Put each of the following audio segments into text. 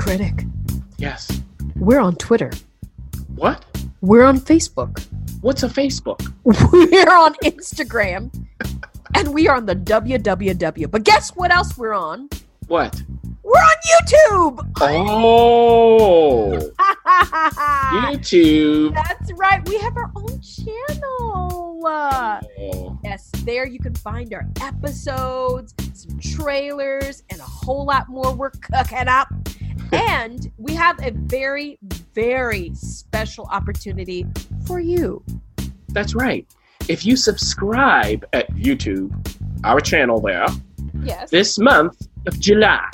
Critic. Yes. We're on Twitter. What? We're on Facebook. What's a Facebook? We're on Instagram. and we are on the www. But guess what else we're on? What? We're on YouTube. Oh. YouTube. That's right. We have our own channel. Oh. Yes, there you can find our episodes, some trailers, and a whole lot more we're cooking up and we have a very, very special opportunity for you. That's right. If you subscribe at YouTube, our channel there, yes. this month of July,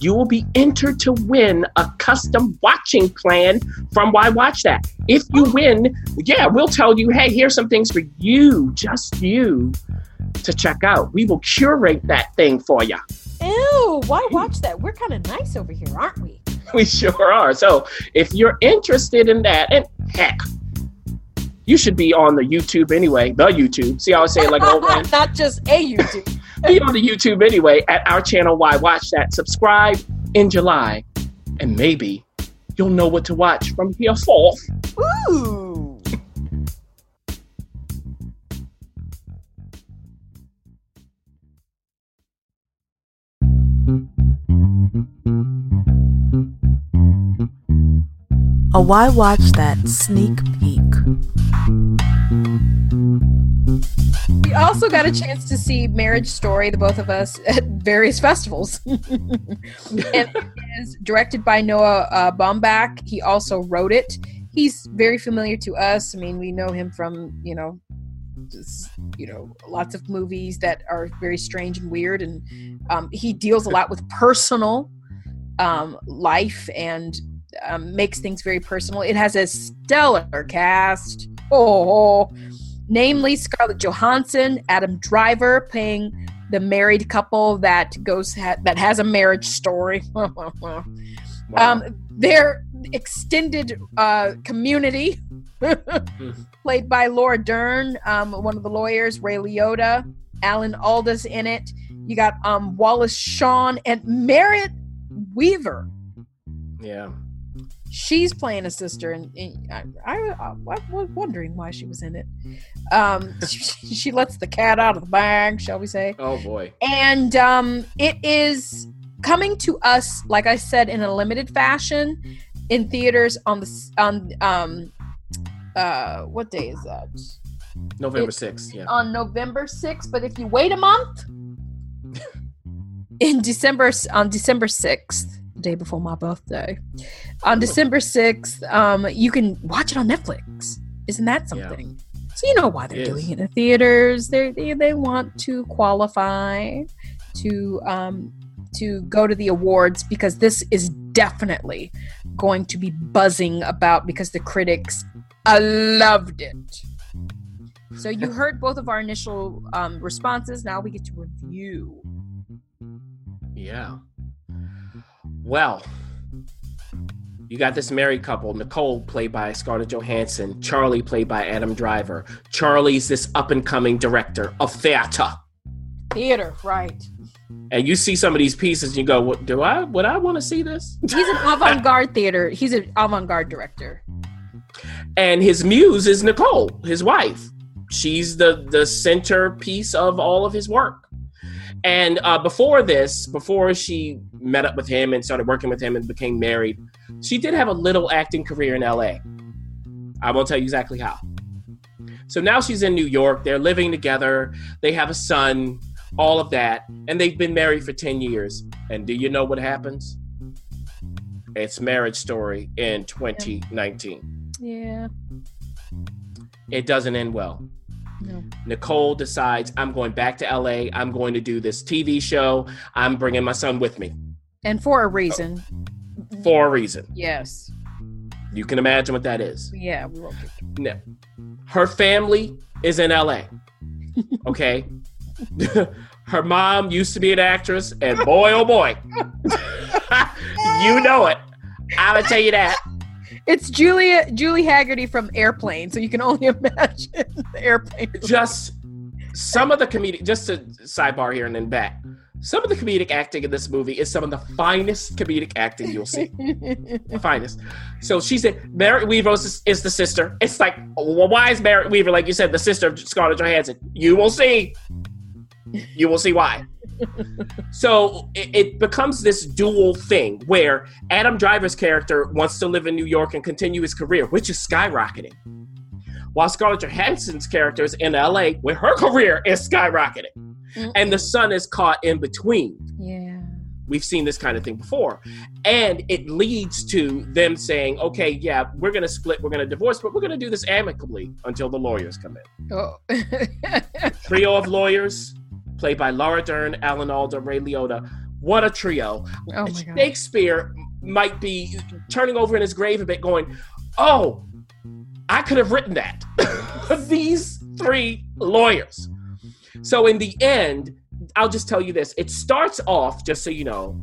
you will be entered to win a custom watching plan from Why Watch That. If you oh. win, yeah, we'll tell you, hey, here's some things for you, just you, to check out. We will curate that thing for you. Ew, why watch that? We're kind of nice over here, aren't we? we sure are. So if you're interested in that, and heck, you should be on the YouTube anyway. The YouTube. See how I say it like old man? Not just a YouTube. be on the YouTube anyway at our channel. Why watch that? Subscribe in July, and maybe you'll know what to watch from here forth. Ooh. A Why Watch That sneak peek. We also got a chance to see Marriage Story, the both of us, at various festivals. and it is directed by Noah uh, Baumbach. He also wrote it. He's very familiar to us. I mean, we know him from, you know, just, you know, lots of movies that are very strange and weird. And um, he deals a lot with personal um, life and um, makes things very personal. It has a stellar cast. Oh, namely Scarlett Johansson, Adam Driver playing the married couple that goes ha- that has a marriage story. wow. um, their extended uh, community, played by Laura Dern, um, one of the lawyers, Ray Liotta, Alan Alda's in it. You got um, Wallace Shawn and Merritt Wever. Yeah she's playing a sister and, and I, I, I, was wondering why she was in it. Um she, she, lets the cat out of the bag shall we say. Oh boy. And um it is coming to us like i said in a limited fashion in theaters on the on um uh what day is that? November 6th yeah. On november 6th but if you wait a month in december on december 6th day before my birthday. On December 6th, um, you can watch it on Netflix. Isn't that something? Yeah. So you know why they're doing it in the theaters. They're, they they want to qualify to um, to go to the awards because this is definitely going to be buzzing about because the critics uh, loved it. So you heard both of our initial um, responses. Now we get to review. Yeah. Well, you got this married couple, Nicole, played by Scarlett Johansson, Charlie, played by Adam Driver. Charlie's this up and coming director of theater. Theater, right. And you see some of these pieces and you go, what, do I, would I want to see this? He's an avant garde theater. He's an avant garde director. And his muse is Nicole, his wife. She's the, the centerpiece of all of his work. And uh, before this, before she met up with him and started working with him and became married, she did have a little acting career in LA. I won't tell you exactly how. So now she's in New York. They're living together. They have a son, all of that. And they've been married for 10 years. And do you know what happens? It's Marriage Story in 2019. Yeah. It doesn't end well. No. Nicole decides, I'm going back to LA. I'm going to do this TV show. I'm bringing my son with me. And for a reason. for a reason. Yes. You can imagine what that is. Yeah, we won't get No. Her family is in LA. Okay. Her mom used to be an actress, and boy, oh boy, you know it. I'm gonna tell you that. It's Julia Julie Hagerty from Airplane, so you can only imagine the airplane. Just some of the comedic, just to sidebar here and then back. Some of the comedic acting in this movie is some of the finest comedic acting you'll see. the finest. So she said, Merritt Wever is, is the sister. It's like, well, why is Merritt Wever, like you said, the sister of Scarlett Johansson? You will see. You will see why. So it, it becomes this dual thing where Adam Driver's character wants to live in New York and continue his career, which is skyrocketing. While Scarlett Johansson's character is in LA, where her career is skyrocketing. Mm. And the son is caught in between. yeah. We've seen this kind of thing before. And it leads to them saying, okay, yeah, we're going to split, we're going to divorce, but we're going to do this amicably until the lawyers come in. Oh. Trio of lawyers, played by Laura Dern, Alan Alda, Ray Liotta. What a trio. oh. Shakespeare might be turning over in his grave a bit, going, oh, I could have written that. These three lawyers. So in the end, I'll just tell you this. It starts off, just so you know,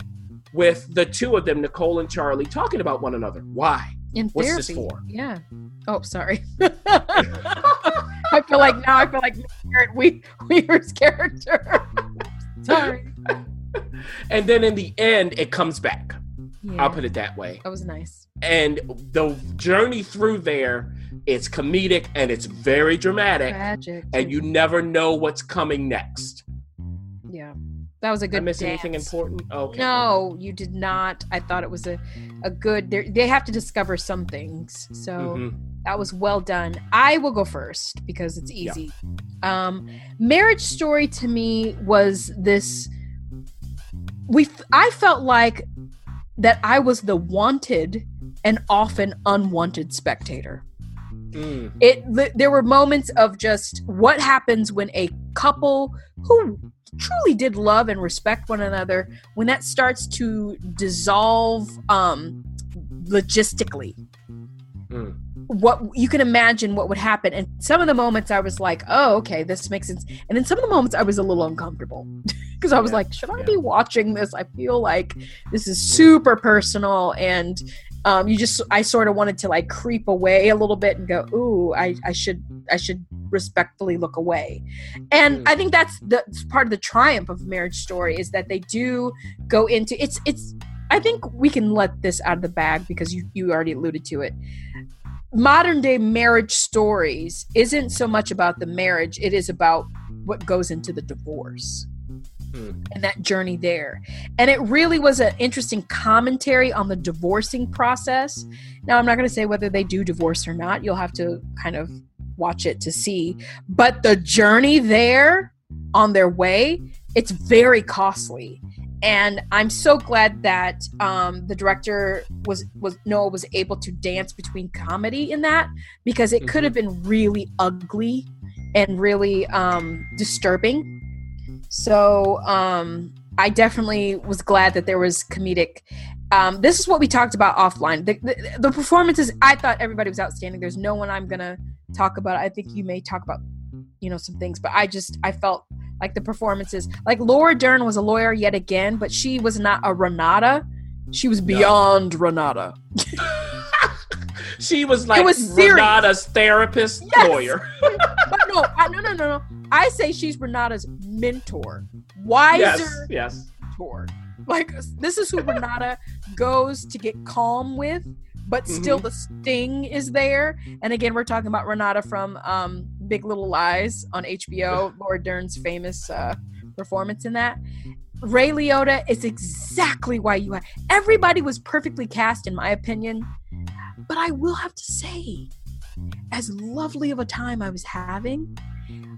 with the two of them, Nicole and Charlie, talking about one another. Why? In What's therapy. this for? Yeah. Oh, sorry. I feel like now I feel like Garrett We- Wever's character. sorry. And then in the end, it comes back. Yeah, I'll put it that way. that was nice. And the journey through there, it's comedic and it's very dramatic, Tragic. and you never know what's coming next. Yeah. That was a Did good I miss anything dance. important? Okay. No, you did not. I thought it was a, a good. they're- have to discover some things, so Mhm. That was well done. I will go first because it's easy. Um, Marriage Story to me was this. We, I felt like that I was the wanted and often unwanted spectator. Mm. It there were moments of just what happens when a couple who truly did love and respect one another when that starts to dissolve um logistically. What you can imagine what would happen. And some of the moments i was like oh okay this makes sense. And in some of the moments i was a little uncomfortable because i was Yeah, like should i yeah. be watching this? I feel like this is super personal. And um, you just i sort of wanted to like creep away a little bit and go ooh i, I should i should respectfully look away. And i think that's the part of the triumph of marriage story is that they do go into it's it's i think we can let this out of the bag because you you already alluded to it modern day marriage stories isn't so much about the marriage it is about what goes into the divorce Hmm. and that journey there. And it really was an interesting commentary on the divorcing process. Now i'm not going to say whether they do divorce or not you'll have to kind of watch it to see but the journey there on their way it's very costly and i'm so glad that um, the director was was noah was able to dance between comedy in that because it could have been really ugly and really um, disturbing. So um, i definitely was glad that there was comedic um, this is what we talked about offline. The, the, the performances i thought everybody was outstanding. There's no one i'm gonna talk about. I think you may talk about you know some things but i just i felt like the performances. Like laura dern was a lawyer yet again but she was not a renata. She was beyond renata. She was like was serious. Renata's therapist Yes. lawyer. but no I, no no no no. I say she's renata's mentor. Wiser yes, yes. mentor. Like this is who renata goes to get calm with but still the sting is there. And again we're talking about renata from um, big little lies on hbo laura dern's famous uh, performance in that. Ray liotta is exactly why you have everybody was perfectly cast in my opinion. But i will have to say as lovely of a time i was having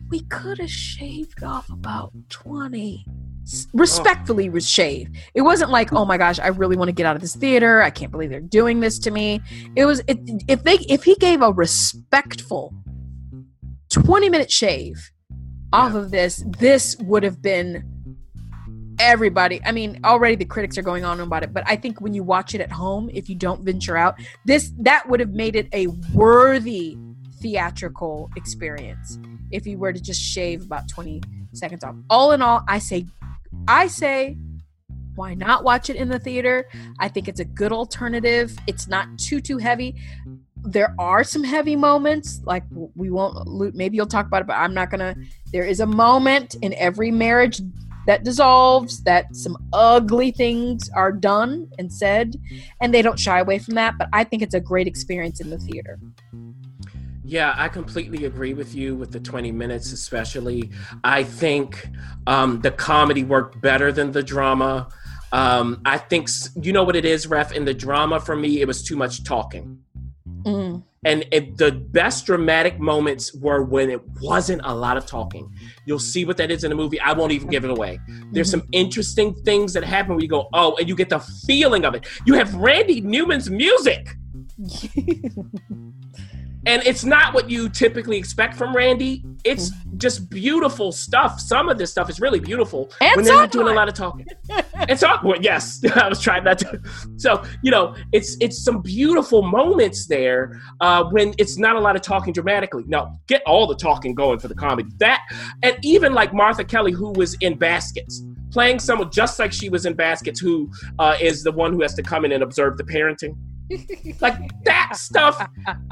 we could have shaved off about 20. respectfully was shaved. It wasn't like oh my gosh i really want to get out of this theater. I can't believe they're doing this to me. It was it, if they if he gave a respectful 20 minute shave off of this this would have been everybody i mean already the critics are going on about it but i think when you watch it at home if you don't venture out this that would have made it a worthy theatrical experience if you were to just shave about 20 seconds off. All in all i say i say why not watch it in the theater? I think it's a good alternative. It's not too too heavy there are some heavy moments like we won't maybe you'll talk about it but i'm not gonna there is a moment in every marriage that dissolves, that some ugly things are done and said, and they don't shy away from that. But I think it's a great experience in the theater. Yeah, I completely agree with you with the 20 minutes, especially. I think um, the comedy worked better than the drama. Um, I think, you know what it is, Ref? In the drama, for me, it was too much talking. Mm. And it, the best dramatic moments were when it wasn't a lot of talking. You'll see what that is in the movie. I won't even give it away. There's some interesting things that happen where you go, oh, and you get the feeling of it. You have Randy Newman's music. and it's not what you typically expect from Randy. It's just beautiful stuff. Some of this stuff is really beautiful and when they're not doing a lot of talking. so, well, yes, I was trying not to. So you know, it's it's some beautiful moments there uh, when it's not a lot of talking dramatically. Now, get all the talking going for the comedy. That and even like Martha Kelly, who was in Baskets, playing someone just like she was in Baskets, who uh, is the one who has to come in and observe the parenting like that stuff.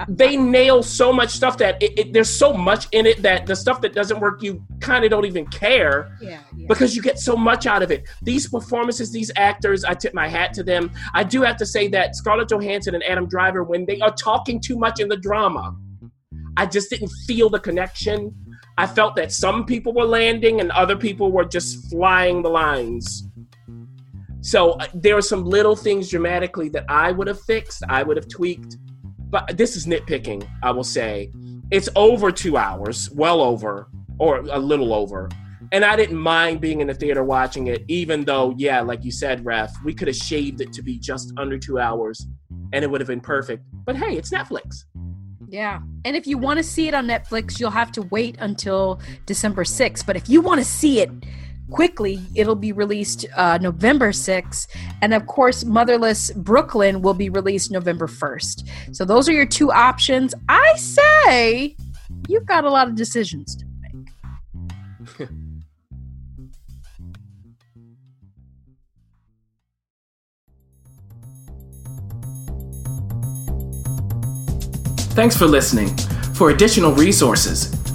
They nail so much stuff that it, it, there's so much in it that the stuff that doesn't work you kind of don't even care yeah, yeah, because you get so much out of it. These performances these actors i tip my hat to them. I do have to say that scarlett johansson and adam driver when they are talking too much in the drama i just didn't feel the connection. I felt that some people were landing and other people were just flying the lines. So uh, there are some little things dramatically that I would have fixed, I would have tweaked. But this is nitpicking, I will say. It's over two hours, well over, or a little over. And I didn't mind being in the theater watching it, even though, yeah, like you said, Ref, we could have shaved it to be just under two hours and it would have been perfect. But hey, it's Netflix. Yeah. And if you want to see it on Netflix, you'll have to wait until December 6th. But if you want to see it quickly it'll be released uh, november 6th and of course motherless brooklyn will be released november 1st so those are your two options. I say you've got a lot of decisions to make. Thanks for listening. For additional resources,